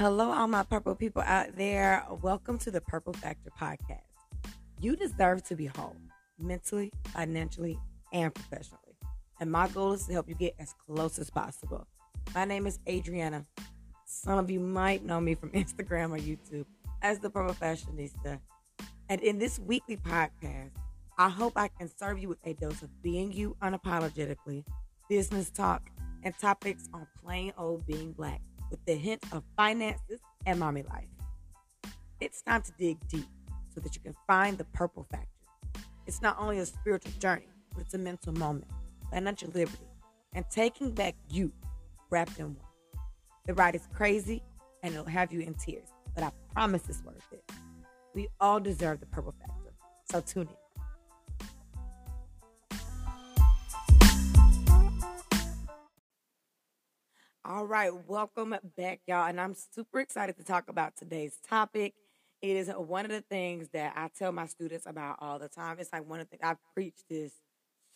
Hello, all my purple people out there. Welcome to the Purple Factor podcast. You deserve to be whole mentally, financially, and professionally. And my goal is to help you get as close as possible. My name is Adriana. Some of you might know me from Instagram or YouTube as the Purple Fashionista. And in this weekly podcast, I hope I can serve you with a dose of being you unapologetically, business talk, and topics on plain old being black with the hint of finances and mommy life. It's time to dig deep so that you can find the purple factor. It's not only a spiritual journey, but it's a mental moment, financial liberty, and taking back you wrapped in one. The ride is crazy and it'll have you in tears, but I promise it's worth it. We all deserve the purple factor, so tune in. All right, welcome back, y'all. And I'm super excited to talk about today's topic. It is one of the things that I tell my students about all the time. It's like one of the things I preach this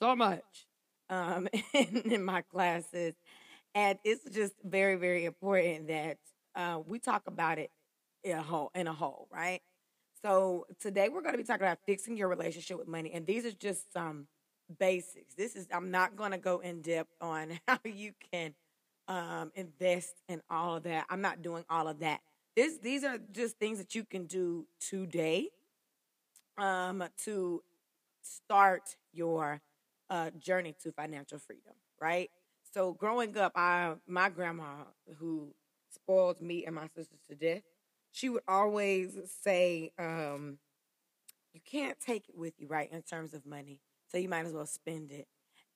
so much um, in, in, my classes. And it's just very, very important that uh, we talk about it in a whole, in a whole, right? So today we're going to be talking about fixing your relationship with money. And these are just some basics. This is, I'm not going to go in depth on how you can um, invest in all of that. I'm not doing all of that. This these are just things that you can do today um, to start your uh, journey to financial freedom. Right. So growing up, I my grandma who spoiled me and my sisters to death, she would always say, um, "You can't take it with you, right? In terms of money, so you might as well spend it."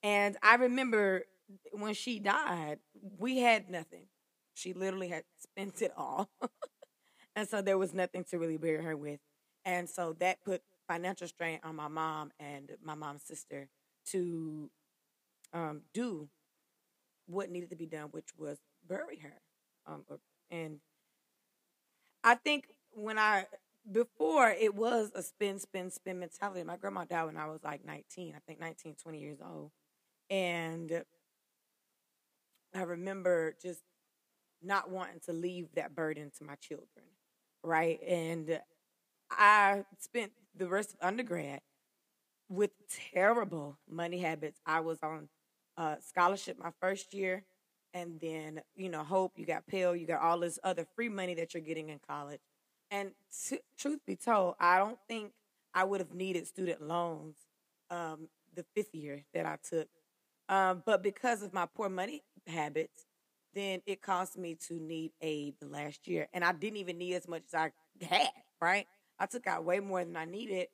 And I remember when she died, we had nothing. She literally had spent it all. and so there was nothing to really bury her with. And so that put financial strain on my mom and my mom's sister to um, do what needed to be done, which was bury her. Um, and I think when I before it was a spin, spin, spin mentality. My grandma died when I was like 19, I think 19, 20 years old. And I remember just not wanting to leave that burden to my children, right? And I spent the rest of undergrad with terrible money habits. I was on scholarship my first year, and then you know, Hope, you got Pell, you got all this other free money that you're getting in college. And t- truth be told, I don't think I would have needed student loans um, the fifth year that I took um, but because of my poor money habits, then it caused me to need aid the last year. And I didn't even need as much as I had, right? I took out way more than I needed.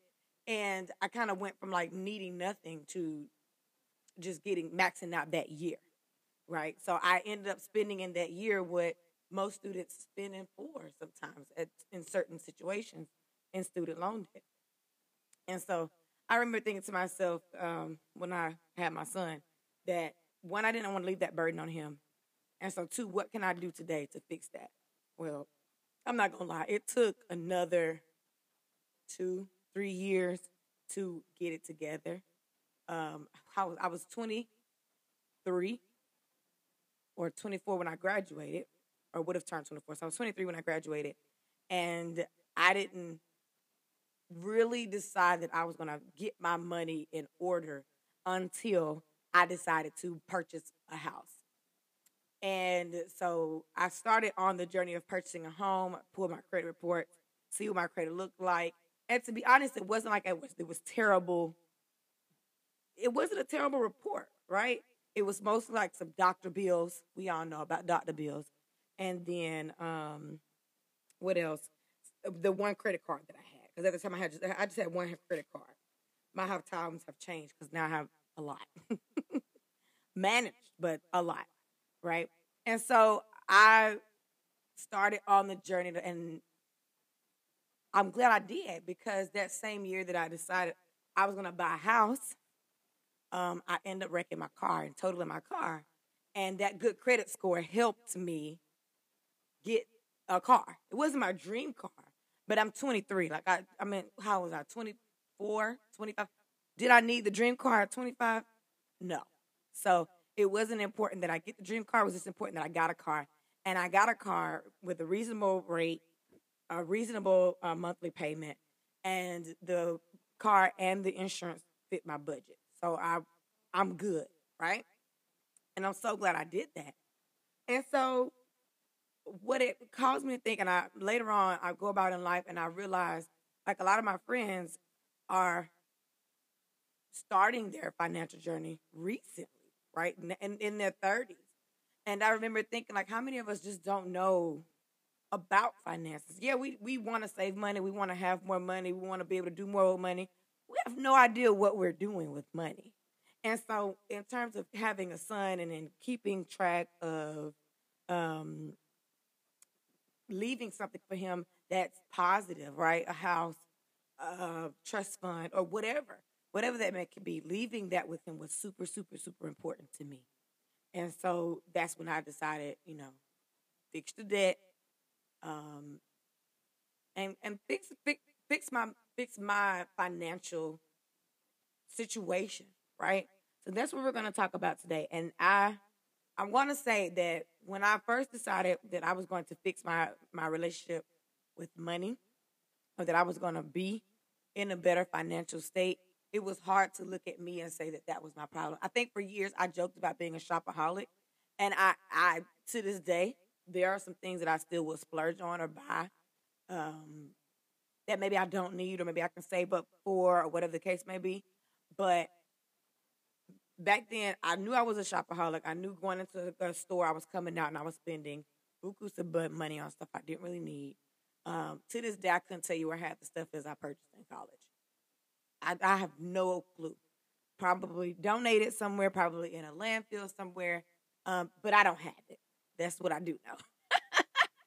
And I kind of went from like needing nothing to just getting maxing out that year, right? So I ended up spending in that year what most students spend in four sometimes at, in certain situations in student loan debt. And so I remember thinking to myself um, when I had my son, that one, I didn't want to leave that burden on him. And so, two, what can I do today to fix that? Well, I'm not going to lie, it took another two, three years to get it together. Um, I was, I was 23 or 24 when I graduated, or would have turned 24. So I was 23 when I graduated. And I didn't really decide that I was going to get my money in order until I decided to purchase a house. And so I started on the journey of purchasing a home, pull my credit report, see what my credit looked like. And to be honest, it wasn't like it was it was terrible. It wasn't a terrible report, right? It was mostly like some doctor bills. We all know about doctor bills. And then um what else? The one credit card that I had. Because at the time I had just I just had one credit card. My times have changed because now I have a lot. Managed, but a lot, right? And so I started on the journey, to, and I'm glad I did because that same year that I decided I was going to buy a house, um, I ended up wrecking my car and totaling my car. And that good credit score helped me get a car. It wasn't my dream car, but I'm 23. Like, I, I mean, how was I? 24, 25? Did I need the dream car at 25? No. So it wasn't important that I get the dream car. It was just important that I got a car. and I got a car with a reasonable rate, a reasonable uh, monthly payment, and the car and the insurance fit my budget. So I, I'm good, right? And I'm so glad I did that. And so, what it caused me to think, and I later on I go about in life and I realize, like a lot of my friends are starting their financial journey recently, right? In, in their 30s. And I remember thinking, like, how many of us just don't know about finances? Yeah, we, we want to save money. We want to have more money. We want to be able to do more with money. We have no idea what we're doing with money. And so, in terms of having a son and then keeping track of um, leaving something for him that's positive, right? A house, a trust fund, or whatever whatever that may be, leaving that with him was super, super, super important to me. And so that's when I decided, you know, fix the debt, um, and and fix fix fix my fix my financial situation, right? So that's what we're going to talk about today. And I I want to say that when I first decided that I was going to fix my my relationship with money, or that I was going to be in a better financial state, it was hard to look at me and say that that was my problem. I think for years I joked about being a shopaholic, and I, I to this day, there are some things that I still will splurge on or buy, um, that maybe I don't need or maybe I can save up for or whatever the case may be. But back then, I knew I was a shopaholic. I knew going into a store, I was coming out and I was spending bukus of money on stuff I didn't really need. Um, to this day, I couldn't tell you where half the stuff is I purchased in college. I, I have no clue. Probably donated somewhere, probably in a landfill somewhere, um, but I don't have it. That's what I do know.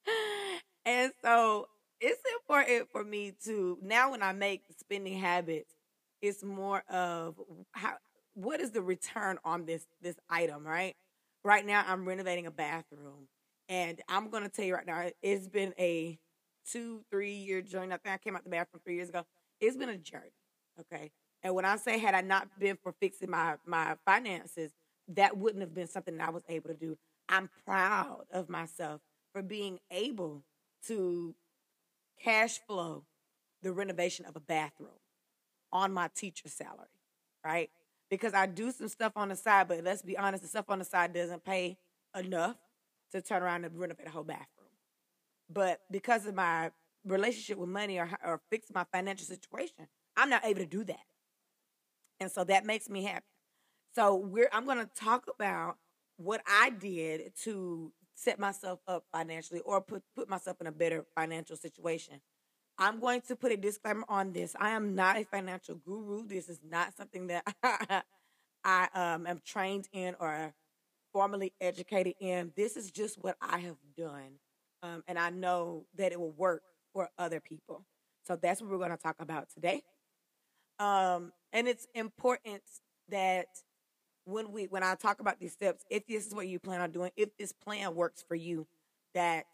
and so it's important for me to now when I make spending habits, it's more of how what is the return on this this item, right? Right now I'm renovating a bathroom. And I'm gonna tell you right now, it's been a two, three year journey. I think I came out the bathroom three years ago. It's been a journey. Okay. And when I say had I not been for fixing my my finances, that wouldn't have been something that I was able to do. I'm proud of myself for being able to cash flow the renovation of a bathroom on my teacher salary, right? Because I do some stuff on the side, but let's be honest, the stuff on the side doesn't pay enough to turn around and renovate a whole bathroom. But because of my relationship with money or, or fix my financial situation, I'm not able to do that. And so that makes me happy. So we're I'm going to talk about what I did to set myself up financially or put put myself in a better financial situation. I'm going to put a disclaimer on this. I am not a financial guru. This is not something that I um, am trained in or formally educated in. This is just what I have done. Um, and I know that it will work for other people. So that's what we're going to talk about today. Um, and it's important that when we when I talk about these steps, if this is what you plan on doing, if this plan works for you, that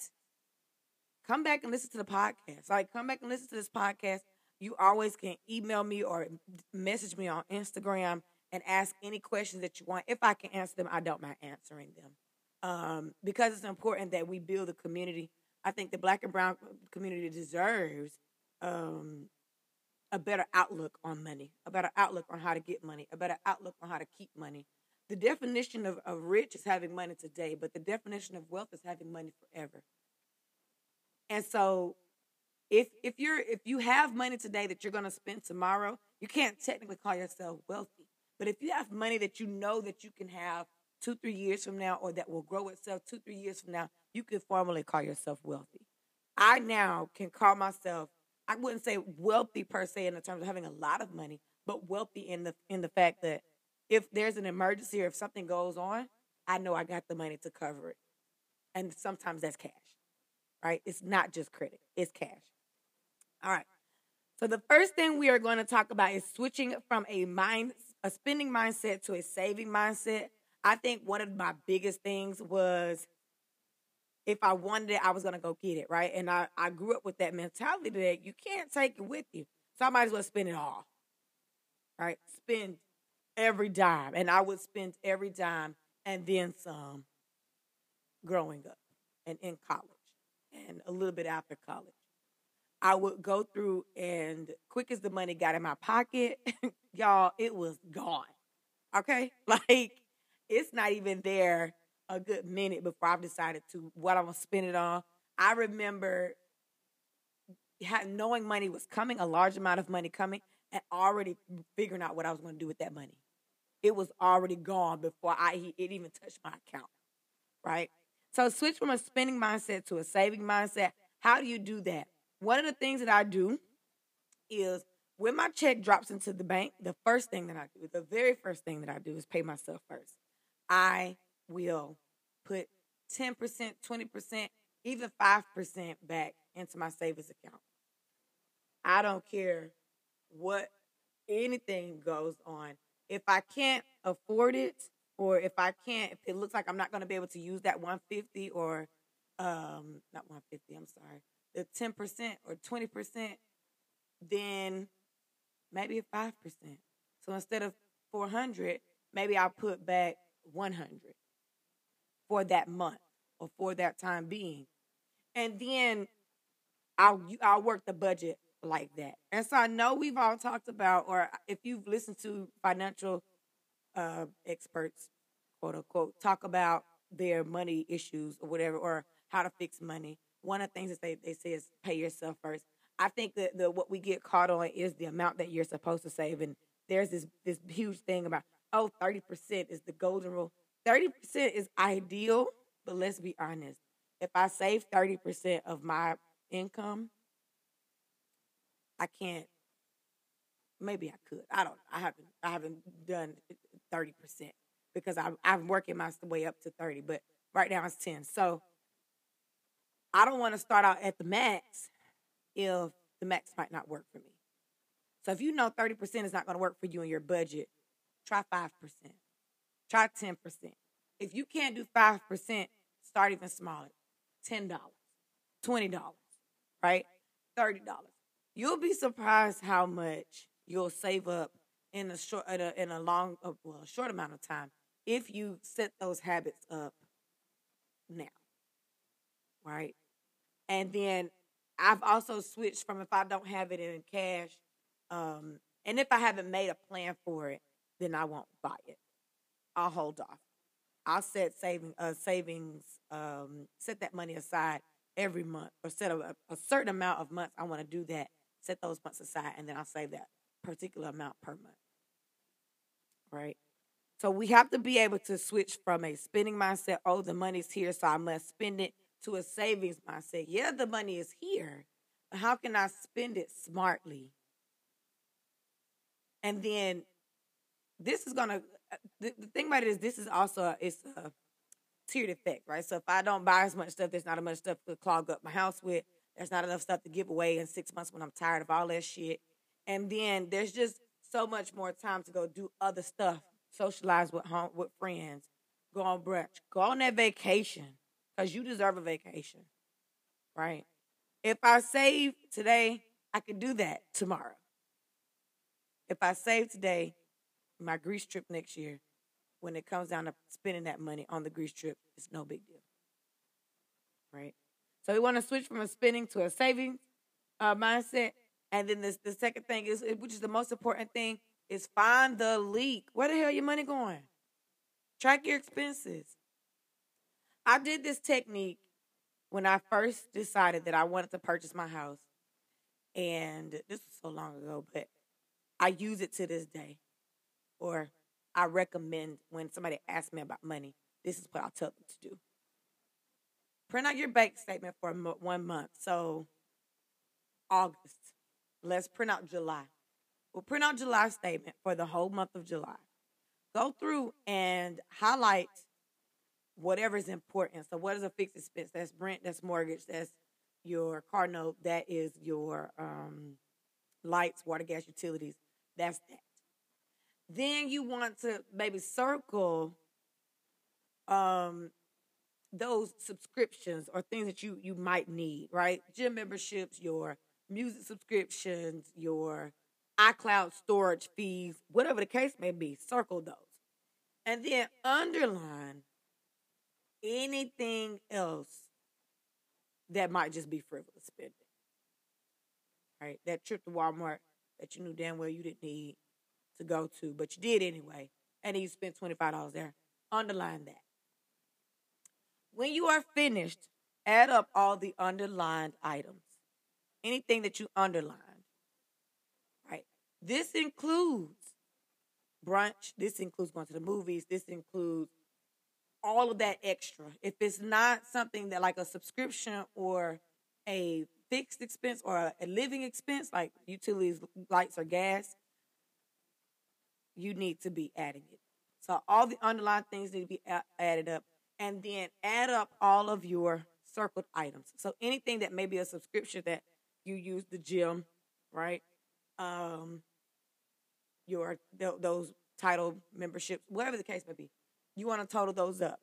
come back and listen to the podcast. Like come back and listen to this podcast. You always can email me or message me on Instagram and ask any questions that you want. If I can answer them, I don't mind answering them. Um, because it's important that we build a community. I think the black and brown community deserves um, a better outlook on money, a better outlook on how to get money, a better outlook on how to keep money. The definition of, of rich is having money today, but the definition of wealth is having money forever. And so if if you're if you have money today that you're going to spend tomorrow, you can't technically call yourself wealthy. But if you have money that you know that you can have two, three years from now, or that will grow itself two, three years from now, you can formally call yourself wealthy. I now can call myself I wouldn't say wealthy per se in the terms of having a lot of money, but wealthy in the in the fact that if there's an emergency or if something goes on, I know I got the money to cover it. And sometimes that's cash. Right? It's not just credit, it's cash. All right. So the first thing we are going to talk about is switching from a mind a spending mindset to a saving mindset. I think one of my biggest things was if I wanted it, I was gonna go get it, right? And I, I grew up with that mentality that you can't take it with you. So I might as well spend it all. Right? Spend every dime. And I would spend every dime and then some growing up. and in college and a little bit after college. I would go through and quick as the money got in my pocket, y'all, it was gone. Okay? Like it's not even there a good minute before I've decided to what I'm gonna spend it on. I remember knowing money was coming, a large amount of money coming, and already figuring out what I was to do with that money. It was already gone before I it even touched my account, right? So switch from a spending mindset to a saving mindset. How do you do that? One of the things that I do is when my check drops into the bank, the first thing that I do, the very first thing that I do is pay myself first. I will put 10%, 20%, even 5% back into my savings account. I don't care what anything goes on. If I can't afford it, or if I can't, if it looks like I'm not going to be able to use that 150 or um not 150, I'm sorry, the 10% or 20%, then maybe 5%. So instead of 400, maybe I'll put back 100 for that month or for that time being. And then I'll I'll work the budget like that. And so I know we've all talked about, or if you've listened to financial uh, experts, quote unquote, talk about their money issues or whatever, or how to fix money. One of the things that they, they say is pay yourself first. I think that the what we get caught on is the amount that you're supposed to save. And there's this this huge thing about, oh, 30% is the golden rule. 30% is ideal, but let's be honest. If I save 30% of my income, I can't. Maybe I could. I don't. I haven't. I haven't done thirty percent because I'm I'm working my way up to thirty. But right now it's ten. So I don't want to start out at the max if the max might not work for me. So if you know thirty percent is not going to work for you in your budget, try five percent. Try ten percent. If you can't do five percent, start even smaller. Ten dollars, twenty dollars, right? Thirty dollars you'll be surprised how much you'll save up in a short in a, in a long uh, well a short amount of time if you set those habits up now right and then i've also switched from if i don't have it in cash um and if i haven't made a plan for it then i won't buy it i'll hold off i'll set saving uh savings um set that money aside every month or set a, a certain amount of months i want to do that set those months aside, and then I'll save that particular amount per month. Right? So we have to be able to switch from a spending mindset, oh, the money's here, so I must spend it, to a savings mindset. Yeah, the money is here, but how can I spend it smartly? And then this is gonna uh, Uh, the, the thing about it is this is also a, it's a tiered effect, right? So if I don't buy as much stuff, there's not as much stuff to clog up my house with. There's not enough stuff to give away in six months when I'm tired of all that shit. And then there's just so much more time to go do other stuff, socialize with home with friends, go on brunch, go on that vacation, because you deserve a vacation, right? If I save today, I could do that tomorrow. If I save today, my Greece trip next year, when it comes down to spending that money on the Greece trip, it's no big deal, right? So we want to switch from a spending to a savings uh, mindset. And then this, the second thing is, which is the most important thing, is find the leak. Where the hell your money going? Track your expenses. I did this technique when I first decided that I wanted to purchase my house. And this was so long ago, but I use it to this day. Or I recommend when somebody asks me about money, this is what I'll tell them to do print out your bank statement for one month. So, August. Let's print out July. We'll print out July statement for the whole month of July. Go through and highlight whatever is important. So, what is a fixed expense? That's rent, that's mortgage, that's your car note, that is your um, lights, water, gas, utilities. That's that. Then you want to maybe circle um, those subscriptions or things that you you might need, right? Gym memberships, your music subscriptions, your iCloud storage fees, whatever the case may be, circle those. And then underline anything else that might just be frivolous spending. Right? That trip to Walmart that you knew damn well you didn't need to go to, but you did anyway, and you spent $25 there. Underline that. When you are finished, add up all the underlined items. Anything that you underlined. Right? This includes brunch. This includes going to the movies. This includes all of that extra. If it's not something that like a subscription or a fixed expense or a living expense like utilities, lights, or gas, you need to be adding it. So all the underlying things need to be added up, and then add up all of your circled items. So anything that may be a subscription that you use the gym, right? Um, your th- those title memberships, whatever the case may be, you want to total those up.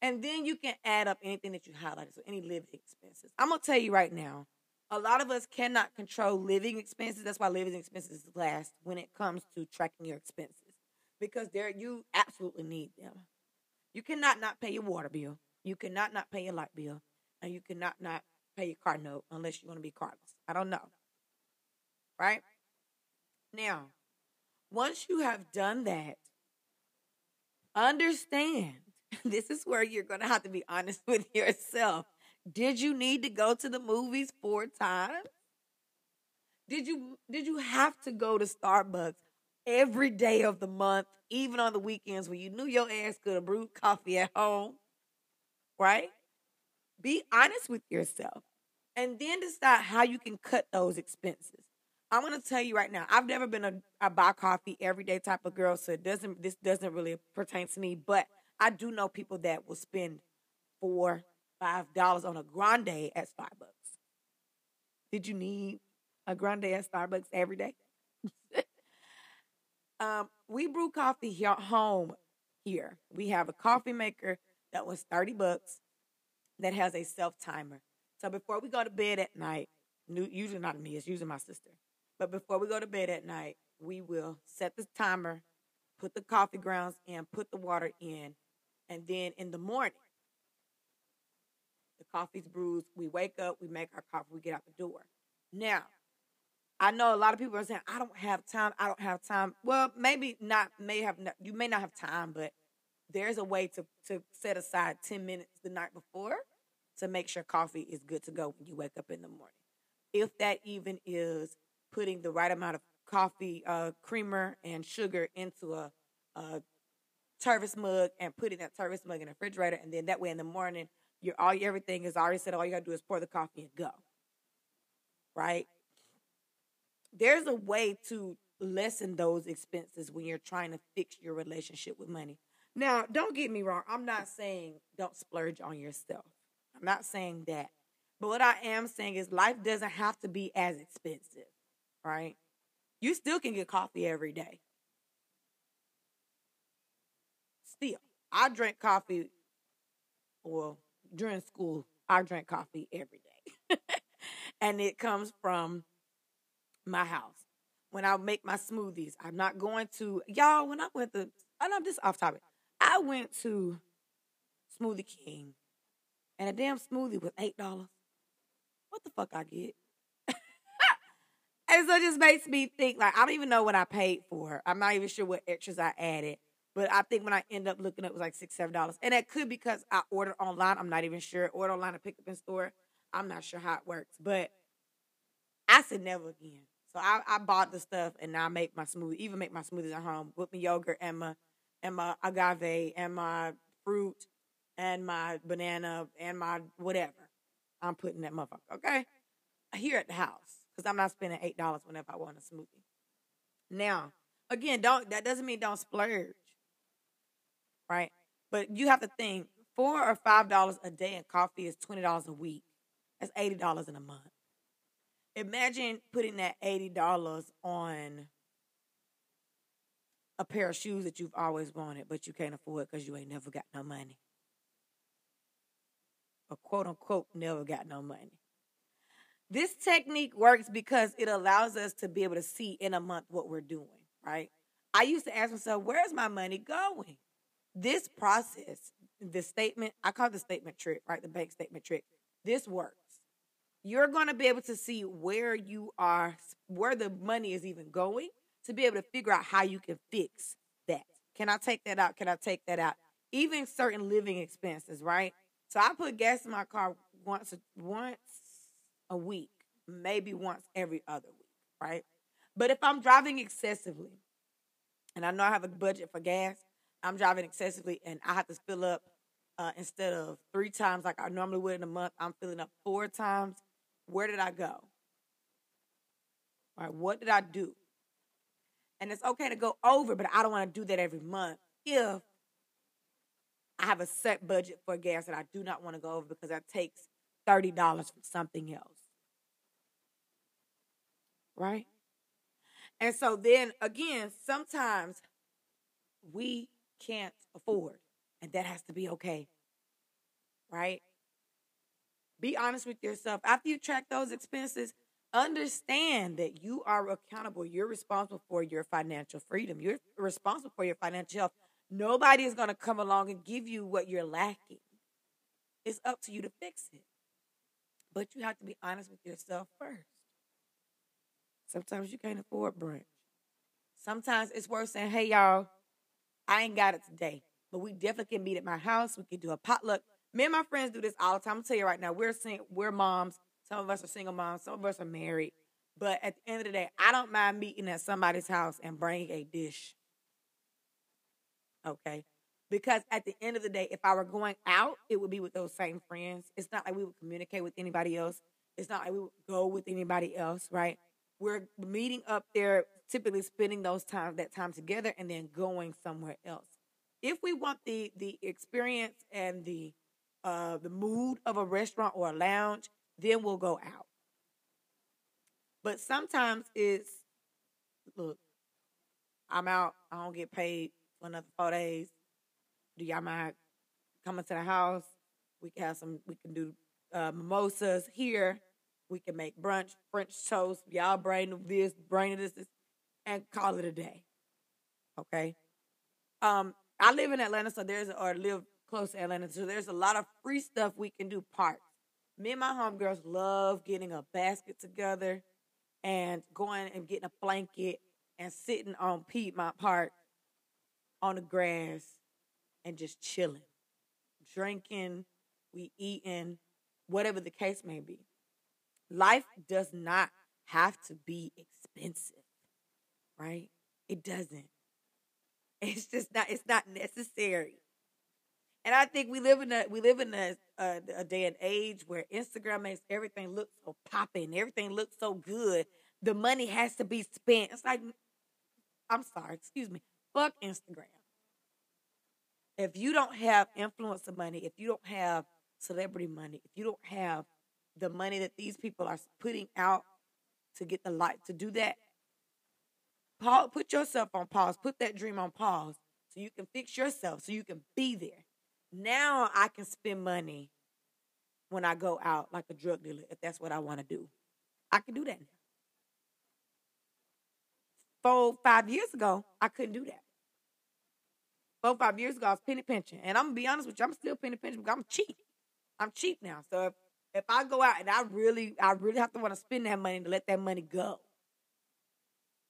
And then you can add up anything that you highlighted, so any living expenses. I'm gonna tell you right now, a lot of us cannot control living expenses. That's why living expenses last when it comes to tracking your expenses. Because there you absolutely need them. You cannot not pay your water bill. You cannot not pay your light bill. And you cannot not pay your car note unless you want to be carless. I don't know. Right? Now, once you have done that, understand this is where you're going to have to be honest with yourself. Did you need to go to the movies four times? Did you did you have to go to Starbucks every day of the month, even on the weekends when you knew your ass could have brewed coffee at home? Right? Be honest with yourself and then decide how you can cut those expenses. I'm gonna tell you right now, I've never been a, a buy coffee everyday type of girl, so it doesn't this doesn't really pertain to me. But I do know people that will spend four, five dollars on a grande at Starbucks. Did you need a grande at Starbucks every day? um, we brew coffee here home here. We have a coffee maker that was 30 bucks that has a self timer. So before we go to bed at night, usually not me, it's usually my sister. But before we go to bed at night, we will set the timer, put the coffee grounds in, put the water in, and then in the morning, the coffee's brewed. We wake up, we make our coffee, we get out the door. Now, I know a lot of people are saying, I don't have time. I don't have time. Well, maybe not, may have, not, you may not have time, but there's a way to, to set aside 10 minutes the night before to make sure coffee is good to go when you wake up in the morning. If that even is putting the right amount of coffee uh, creamer and sugar into a, a service mug and putting that service mug in the refrigerator, and then that way in the morning, your all everything is already set. All you gotta do is pour the coffee and go. Right? There's a way to lessen those expenses when you're trying to fix your relationship with money. Now, don't get me wrong. I'm not saying don't splurge on yourself. I'm not saying that. But what I am saying is life doesn't have to be as expensive right? You still can get coffee every day. Still, I drink coffee, well, during school, I drink coffee every day. and it comes from my house. When I make my smoothies, I'm not going to, y'all, when I went to, I know this off topic. I went to Smoothie King and a damn smoothie was $8. What the fuck I get? And so it just makes me think like I don't even know what I paid for. I'm not even sure what extras I added. But I think when I end up looking up it was like six, seven dollars. And that could because I ordered online. I'm not even sure. Order online and pick up in store. I'm not sure how it works. But I said never again. So I, I bought the stuff and now I make my smoothie, even make my smoothies at home with my yogurt and my and my agave and my fruit and my banana and my whatever. I'm putting that motherfucker, okay? Here at the house because I'm not spending eight dollars whenever I want a smoothie. Now, again, don't that doesn't mean don't splurge, right? But you have to think four or five dollars a day in coffee is twenty dollars a week. That's eighty dollars in a month. Imagine putting that eighty dollars on a pair of shoes that you've always wanted, but you can't afford because you ain't never got no money. Or quote unquote never got no money. This technique works because it allows us to be able to see in a month what we're doing, right? I used to ask myself, where's my money going? This process, the statement, I call the statement trick, right? The bank statement trick. this works. You're going to be able to see where you are, where the money is even going, to be able to figure out how you can fix that. Can I take that out? Can I take that out? Even certain living expenses, right? So I put gas in my car once a, once a week, maybe once every other week, right? But if I'm driving excessively, and I know I have a budget for gas, I'm driving excessively, and I have to fill up uh, instead of three times like I normally would in a month. I'm filling up four times. Where did I go? All right, what did I do? And it's okay to go over, but I don't want to do that every month if I have a set budget for gas that I do not want to go over because that takes $30 from something else. Right? And so then again, sometimes we can't afford, and that has to be okay. Right? Be honest with yourself. After you track those expenses, understand that you are accountable. You're responsible for your financial freedom. You're responsible for your financial health. Nobody is going to come along and give you what you're lacking. It's up to you to fix it. But you have to be honest with yourself first. Sometimes you can't afford brunch. Sometimes it's worse saying, hey, y'all, I ain't got it today. But we definitely can meet at my house. We can do a potluck. Me and my friends do this all the time. I'm tell you right now, we're sing- we're moms. Some of us are single moms. Some of us are married. But at the end of the day, I don't mind meeting at somebody's house and bringing a dish. Okay. Because at the end of the day, if I were going out, it would be with those same friends. It's not like we would communicate with anybody else. It's not like we would go with anybody else, right? We're meeting up there, typically spending those time that time together and then going somewhere else. If we want the the experience and the uh the mood of a restaurant or a lounge, then we'll go out. But sometimes it's look, I'm out, I don't get paid for another four days. Do y'all mind coming to the house? We can have some we can do uh, mimosas here we can make brunch, French toast, y'all bring this, bring this, this, and call it a day. Okay. Um, I live in Atlanta, so there's or live close to Atlanta, so there's a lot of free stuff we can do. Parks. Me and my homegirls love getting a basket together and going and getting a blanket and sitting on Piedmont Park on the grass and just chilling, drinking, we eating, whatever the case may be. Life does not have to be expensive, right? It doesn't. It's just not. It's not necessary. And I think we live in a we live in a, a, a day and age where Instagram makes everything look so popping, everything looks so good. The money has to be spent. It's like, I'm sorry, excuse me. Fuck Instagram. If you don't have influencer money, if you don't have celebrity money, if you don't have the money that these people are putting out to get the light to do that, pause, put yourself on pause. Put that dream on pause so you can fix yourself, so you can be there. Now I can spend money when I go out like a drug dealer if that's what I want to do. I can do that now. Four, five years ago, I couldn't do that. Four, five years ago, I was penny pinching. And I'm gonna be honest with you, I'm still penny pinching because I'm cheap. I'm cheap now. So if if I go out and I really, I really have to want to spend that money to let that money go.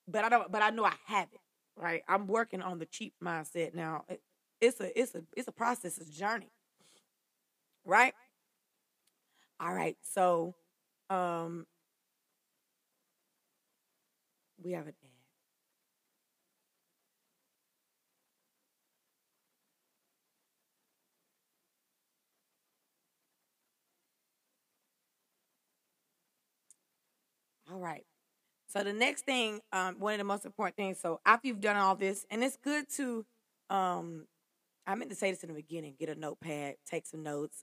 But I don't. But I know I have it. Right. I'm working on the cheap mindset now. It, it's a, it's a, it's a process. It's a journey. Right. All right. So, um, we have an All right. So the next thing, um, one of the most important things. So after you've done all this, and it's good to, um, I meant to say this in the beginning: get a notepad, take some notes.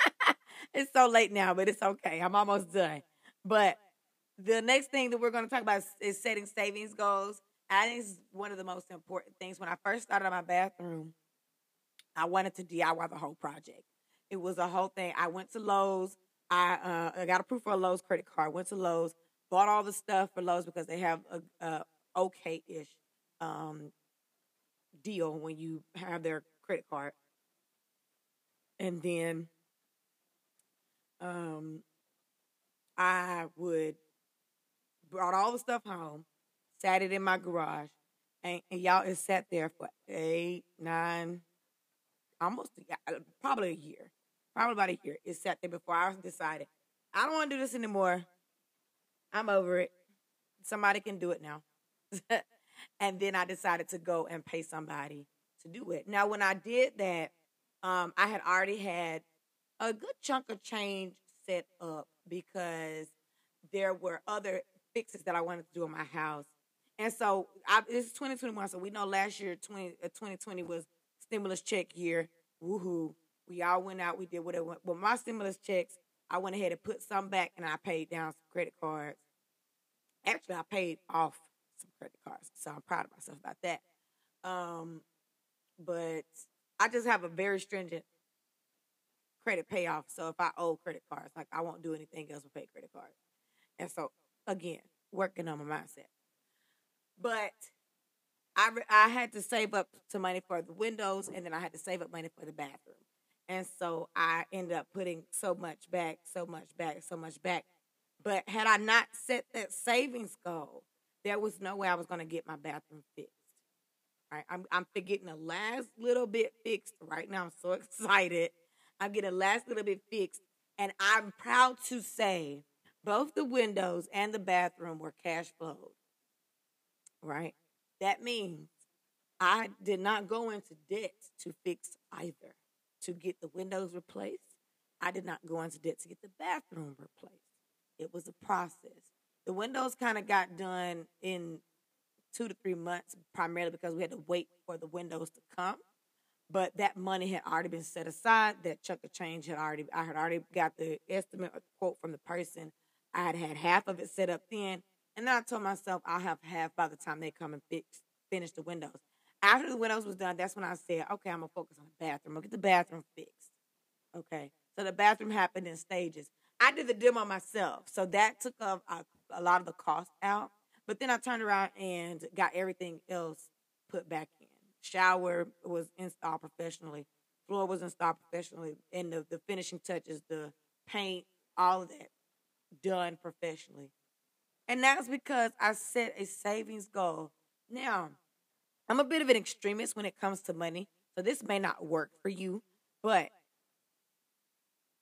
it's so late now, but it's okay. I'm almost done. But the next thing that we're going to talk about is, setting savings goals. I think it's one of the most important things. When I first started on my bathroom, I wanted to DIY the whole project. It was a whole thing. I went to Lowe's. I uh, I got approved for a Lowe's credit card. Went to Lowe's bought all the stuff for Lowe's because they have a, a okay-ish um, deal when you have their credit card. And then um, I would brought all the stuff home, sat it in my garage, and, and y'all it sat there for eight, nine, almost probably a year, probably about a year. It sat there before I decided I don't want to do this anymore. I'm over it. Somebody can do it now. and then I decided to go and pay somebody to do it. Now, when I did that, um, I had already had a good chunk of change set up because there were other fixes that I wanted to do in my house. And so I, this is 2021. So we know last year, 20, uh, 2020 was stimulus check year. Woohoo. We all went out, we did whatever. But my stimulus checks, I went ahead and put some back and I paid down some credit cards. Actually, I paid off some credit cards. So I'm proud of myself about that. Um, but I just have a very stringent credit payoff. So if I owe credit cards, like I won't do anything else but pay credit cards. And so again, working on my mindset. But I I had to save up some money for the windows, and then I had to save up money for the bathroom. And so I ended up putting so much back, so much back, so much back. But had I not set that savings goal, there was no way I was going to get my bathroom fixed. Right? I'm I'm getting the last little bit fixed right now. I'm so excited. I'm getting the last little bit fixed, and I'm proud to say both the windows and the bathroom were cash flowed. Right? That means I did not go into debt to fix either. To get the windows replaced, I did not go into debt to get the bathroom replaced. It was a process. The windows kind of got done in two to three months, primarily because we had to wait for the windows to come. But that money had already been set aside. That chunk of change had already, I had already got the estimate or the quote from the person I had had half of it set up then, and then I told myself I'll have half by the time they come and fix finish the windows. After the windows was done, that's when I said, okay, I'm gonna focus on the bathroom. I'll get the bathroom fixed. Okay, so the bathroom happened in stages. I did the demo myself, so that took a, a, a lot of the cost out. But then I turned around and got everything else put back in. Shower was installed professionally. Floor was installed professionally, and the, the finishing touches, the paint, all of that done professionally. And that's because I set a savings goal. Now, I'm a bit of an extremist when it comes to money, so this may not work for you, but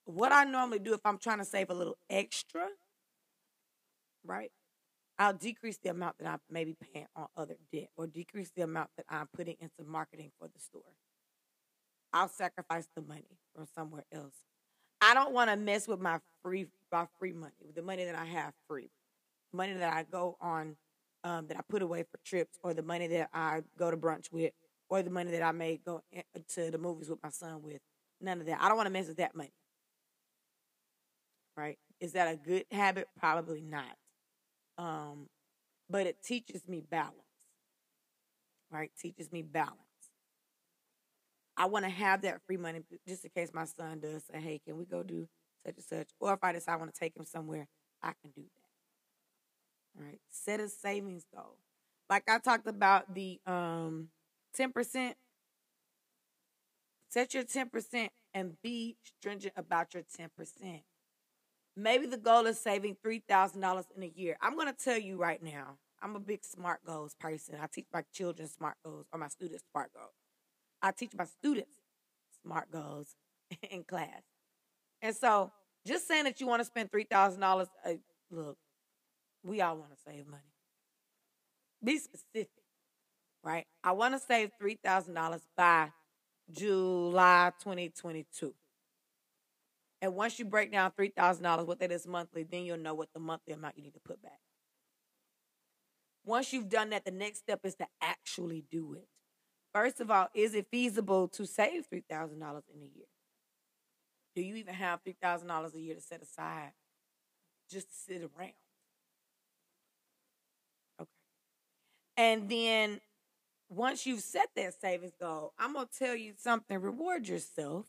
what I normally do if I'm trying to save a little extra, right? I'll decrease the amount that I may be paying on other debt or decrease the amount that I'm putting into marketing for the store. I'll sacrifice the money from somewhere else I don't want to mess with my free my free money, the money that I have free, money that I go on, um, that I put away for trips, or the money that I go to brunch with, or the money that I may go to the movies with my son with. None of that. I don't want to mess with that money. Right? Is that a good habit? Probably not. Um, but it teaches me balance. Right? Teaches me balance. I want to have that free money just in case my son does say, hey, can we go do such and such? Or if I decide I want to take him somewhere, I can do that. Right. Set a savings goal. Like I talked about the um 10%. Set your 10% and be stringent about your 10%. Maybe the goal is saving $3,000 in a year. I'm going to tell you right now, I'm a big SMART goals person. I teach my children SMART goals or my students SMART goals. I teach my students SMART goals in class. And so just saying that you want to spend $3,000, uh, look, we all want to save money. Be specific, right? I want to save $3,000 by July 2022. And once you break down $3,000, what that is monthly, then you'll know what the monthly amount you need to put back. Once you've done that, the next step is to actually do it. First of all, is it feasible to save three thousand dollars in a year? Do you even have three thousand dollars a year to set aside just to sit around? And then once you've set that savings goal, I'm gonna tell you something. Reward yourself.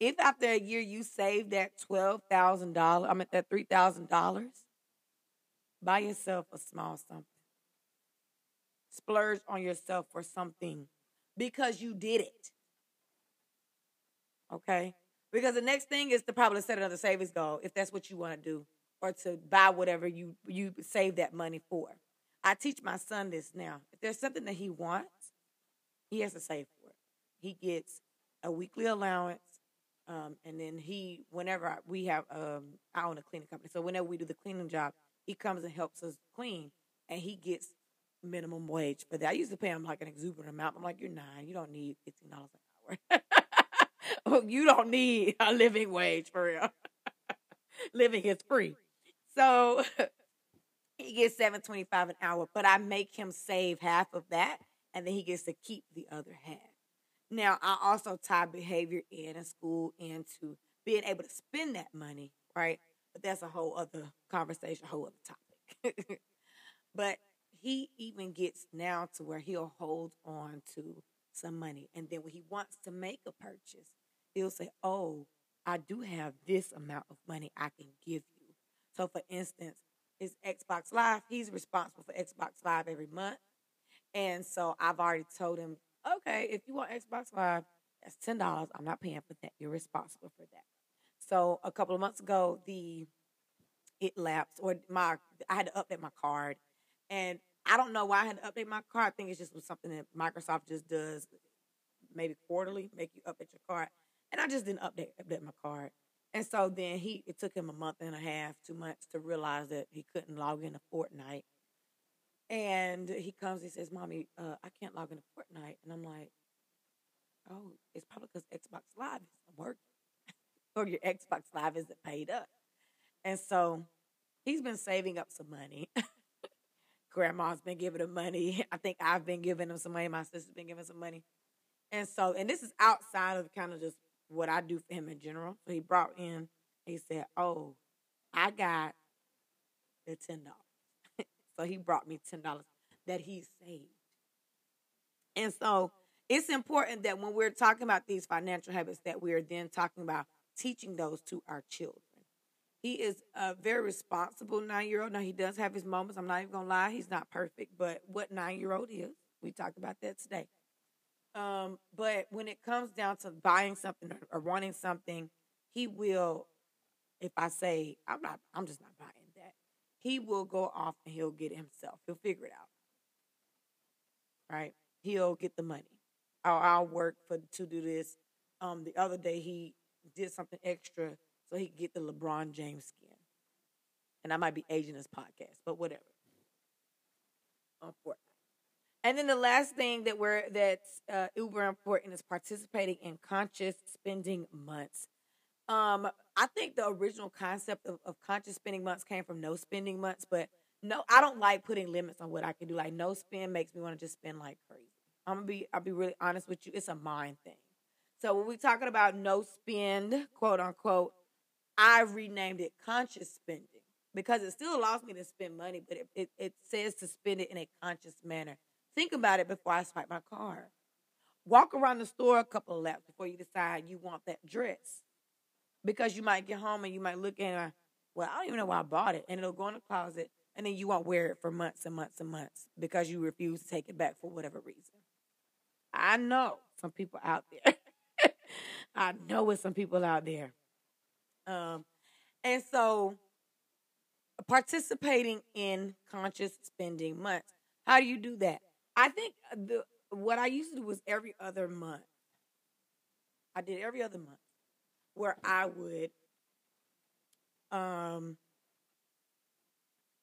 If after a year you save that twelve thousand dollars, I mean that three thousand dollars, buy yourself a small something splurge on yourself for something because you did it. Okay? Because the next thing is to probably set another savings goal if that's what you want to do, or to buy whatever you you save that money for. I teach my son this now. If there's something that he wants, he has to save for it. He gets a weekly allowance, um, and then he, whenever we have, um, I own a cleaning company, so whenever we do the cleaning job, he comes and helps us clean, and he gets minimum wage for that. I used to pay him like an exuberant amount. I'm like, you're nine, you don't need fifteen dollars an hour. You don't need a living wage for real. living is free. So he gets seven twenty five an hour, but I make him save half of that, and then he gets to keep the other half. Now I also tie behavior in a school into being able to spend that money, right? But that's a whole other conversation, whole other topic. but he even gets now to where he'll hold on to some money, and then when he wants to make a purchase, he'll say, "Oh, I do have this amount of money I can give you." So, for instance, is Xbox Live. He's responsible for Xbox Live every month. And so I've already told him, okay, if you want Xbox Live, that's ten dollars. I'm not paying for that. You're responsible for that. So a couple of months ago, the it lapsed, or my I had to update my card, and I don't know why I had to update my card. I think it's just something that Microsoft just does, maybe quarterly, make you update your card, and I just didn't update update my card. And so then he, it took him a month and a half, two months to realize that he couldn't log in a Fortnite. And he comes, he says, Mommy, uh, I can't log in a Fortnite. And I'm like, Oh, it's probably because Xbox Live isn't working or your Xbox Live isn't paid up. And so he's been saving up some money. Grandma's been giving him money. I think I've been giving him some money. My sister's been giving some money. And so, and this is outside of kind of just what I do for him in general. So he brought in, he said, Oh, I got the $10. so he brought me $10 that he saved. And so it's important that when we're talking about these financial habits, that we are then talking about teaching those to our children. He is a very responsible nine year old. Now, he does have his moments. I'm not even to lie. He's not perfect, but what nine year old is, we talked about that today. Um, but when it comes down to buying something or, or wanting something, he will, if I say, I'm not, I'm just not buying that, he will go off and he'll get it himself. He'll figure it out. Right? He'll get the money. I'll, I'll work for to do this. Um, the other day he did something extra so he could get the LeBron James skin. And I might be aging this podcast, but whatever. On Fortnite. And then the last thing that we're that's uh, uber important is participating in conscious spending months. Um, I think the original concept of, of conscious spending months came from no spending months, but no, I don't like putting limits on what I can do. Like no spend makes me want to just spend like crazy. I'm gonna be I'll be really honest with you. It's a mind thing. So when we're talking about no spend, quote unquote, I renamed it conscious spending because it still allows me to spend money, but it, it, it says to spend it in a conscious manner. Think about it before I swipe my card. Walk around the store a couple of laps before you decide you want that dress. Because you might get home and you might look at it, well, I don't even know why I bought it. And it'll go in the closet and then you won't wear it for months and months and months because you refuse to take it back for whatever reason. I know some people out there. I know with some people out there. Um, and so participating in conscious spending months. How do you do that? I think the what I used to do was every other month. I did every other month where I would um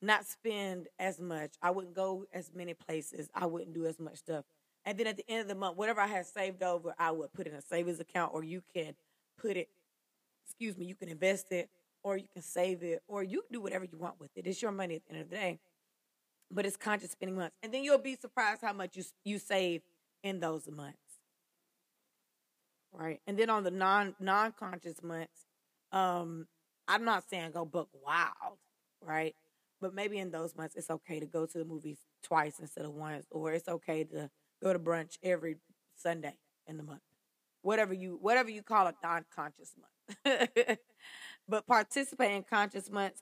not spend as much. I wouldn't go as many places. I wouldn't do as much stuff. And then at the end of the month, whatever I had saved over, I would put in a savings account or you can put it, excuse me, you can invest it or you can save it or you can do whatever you want with it. It's your money at the end of the day but it's conscious spending months. And then you'll be surprised how much you you save in those months. Right. And then on the non non conscious months, um, I'm not saying go book wild, right? But maybe in those months it's okay to go to the movies twice instead of once, or it's okay to go to brunch every Sunday in the month. Whatever you whatever you call a non conscious month. but participate in conscious months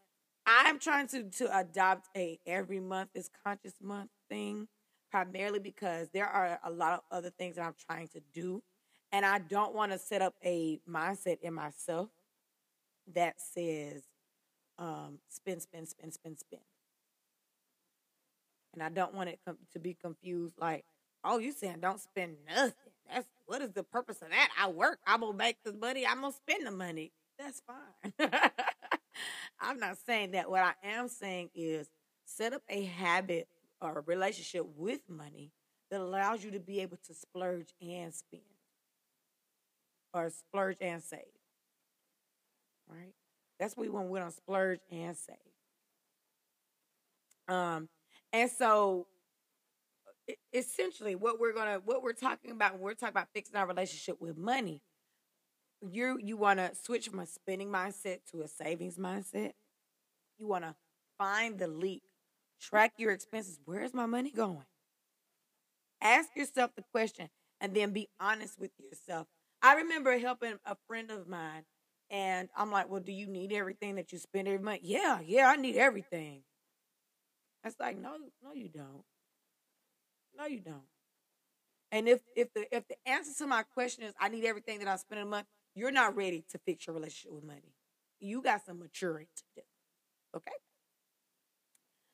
I'm trying to to adopt a every month is conscious month thing, primarily because there are a lot of other things that I'm trying to do, And I don't want to set up a mindset in myself that says um, spend, spend, spend, spend, spend. And I don't want it com- to be confused like, oh, you saying don't spend nothing. That's what is the purpose of that? I work. I'm gonna make the money. I'm gonna spend the money. That's fine. I'm not saying that. What I am saying is set up a habit or a relationship with money that allows you to be able to splurge and spend or splurge and save. Right? That's what we want. We to splurge and save. Um, and so essentially what we're gonna what we're talking about when we're talking about fixing our relationship with money, you you wanna switch from a spending mindset to a savings mindset. You wanna find the leak, track your expenses. Where's my money going? Ask yourself the question and then be honest with yourself. I remember helping a friend of mine, and I'm like, Well, do you need everything that you spend every month? Yeah, yeah, I need everything. That's like, no, no, you don't. No, you don't. And if if the if the answer to my question is I need everything that I spend a month, you're not ready to fix your relationship with money. You got some maturing to do. Okay.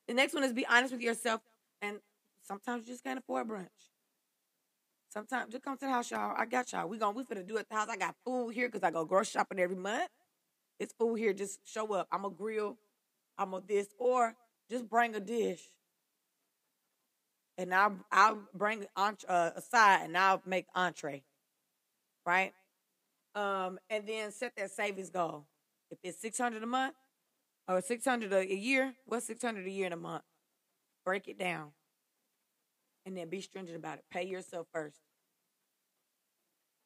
The next one is be honest with yourself, and sometimes you just can't afford brunch. Sometimes just come to the house, y'all. I got y'all. We gonna we finna do it at the house. I got food here because I go grocery shopping every month. It's food here. Just show up. I'm a grill. I'm a this, or just bring a dish and I'll I'll bring entre, uh, aside and I'll make entree, right? Um, and then set that savings goal. If it's six hundred a month or six hundred a year, what's six hundred a year in a month? Break it down, and then be stringent about it. Pay yourself first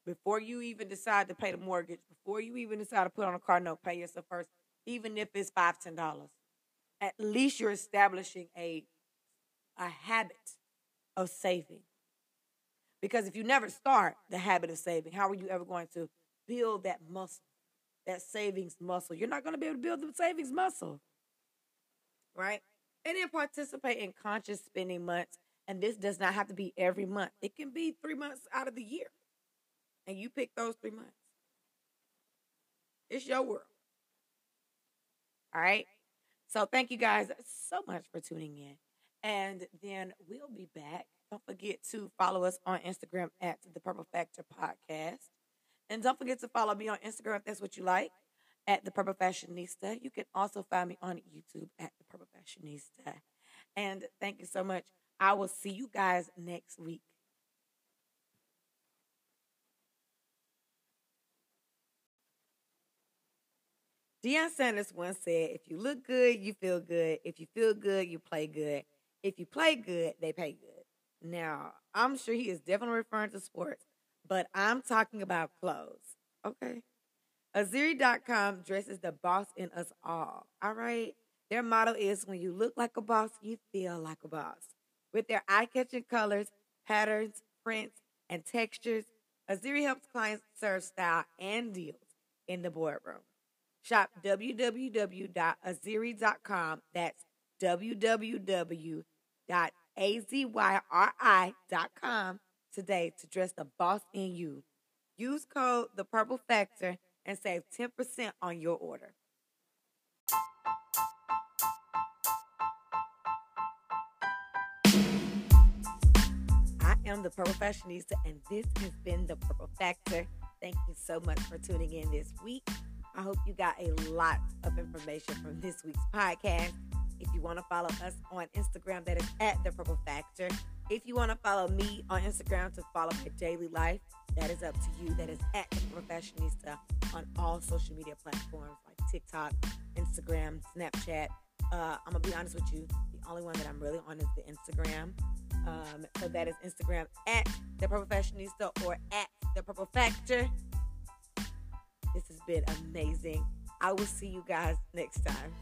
before you even decide to pay the mortgage. Before you even decide to put on a car note, pay yourself first, even if it's five ten dollars. At least you're establishing a a habit of saving. Because if you never start the habit of saving, how are you ever going to build that muscle, that savings muscle? You're not going to be able to build the savings muscle, right? And then participate in conscious spending months. And this does not have to be every month, it can be three months out of the year. And you pick those three months. It's your world. All right. So thank you guys so much for tuning in. And then we'll be back. Don't forget to follow us on Instagram at the Purple Factor Podcast. And don't forget to follow me on Instagram if that's what you like at the Purple Fashionista. You can also find me on YouTube at the Purple Fashionista. And thank you so much. I will see you guys next week. Deion Sanders once said, if you look good, you feel good. If you feel good, you play good if you play good, they pay good. Now, I'm sure he is definitely referring to sports, but I'm talking about clothes. Okay. Azyri.com dresses the boss in us all. All right. Their motto is when you look like a boss, you feel like a boss. With their eye catching colors, patterns, prints, and textures, Aziri helps clients serve style and deals in the boardroom. Shop www.azyri.com. That's www.azyri.com today to dress the boss in you. Use code The Purple Factor and save 10% on your order. I am the Purple Fashionista, and this has been The Purple Factor. Thank you so much for tuning in this week. I hope you got a lot of information from this week's podcast. If you want to follow us on Instagram, that is at The Purple Factor. If you want to follow me on Instagram to follow my daily life, that is up to you. That is at The Professionista on all social media platforms like TikTok, Instagram, Snapchat. Uh, I'm to be honest with you. The only one that I'm really on is the Instagram. Um, so that is Instagram at The Professionista or at The Purple Factor. This has been amazing. I will see you guys next time.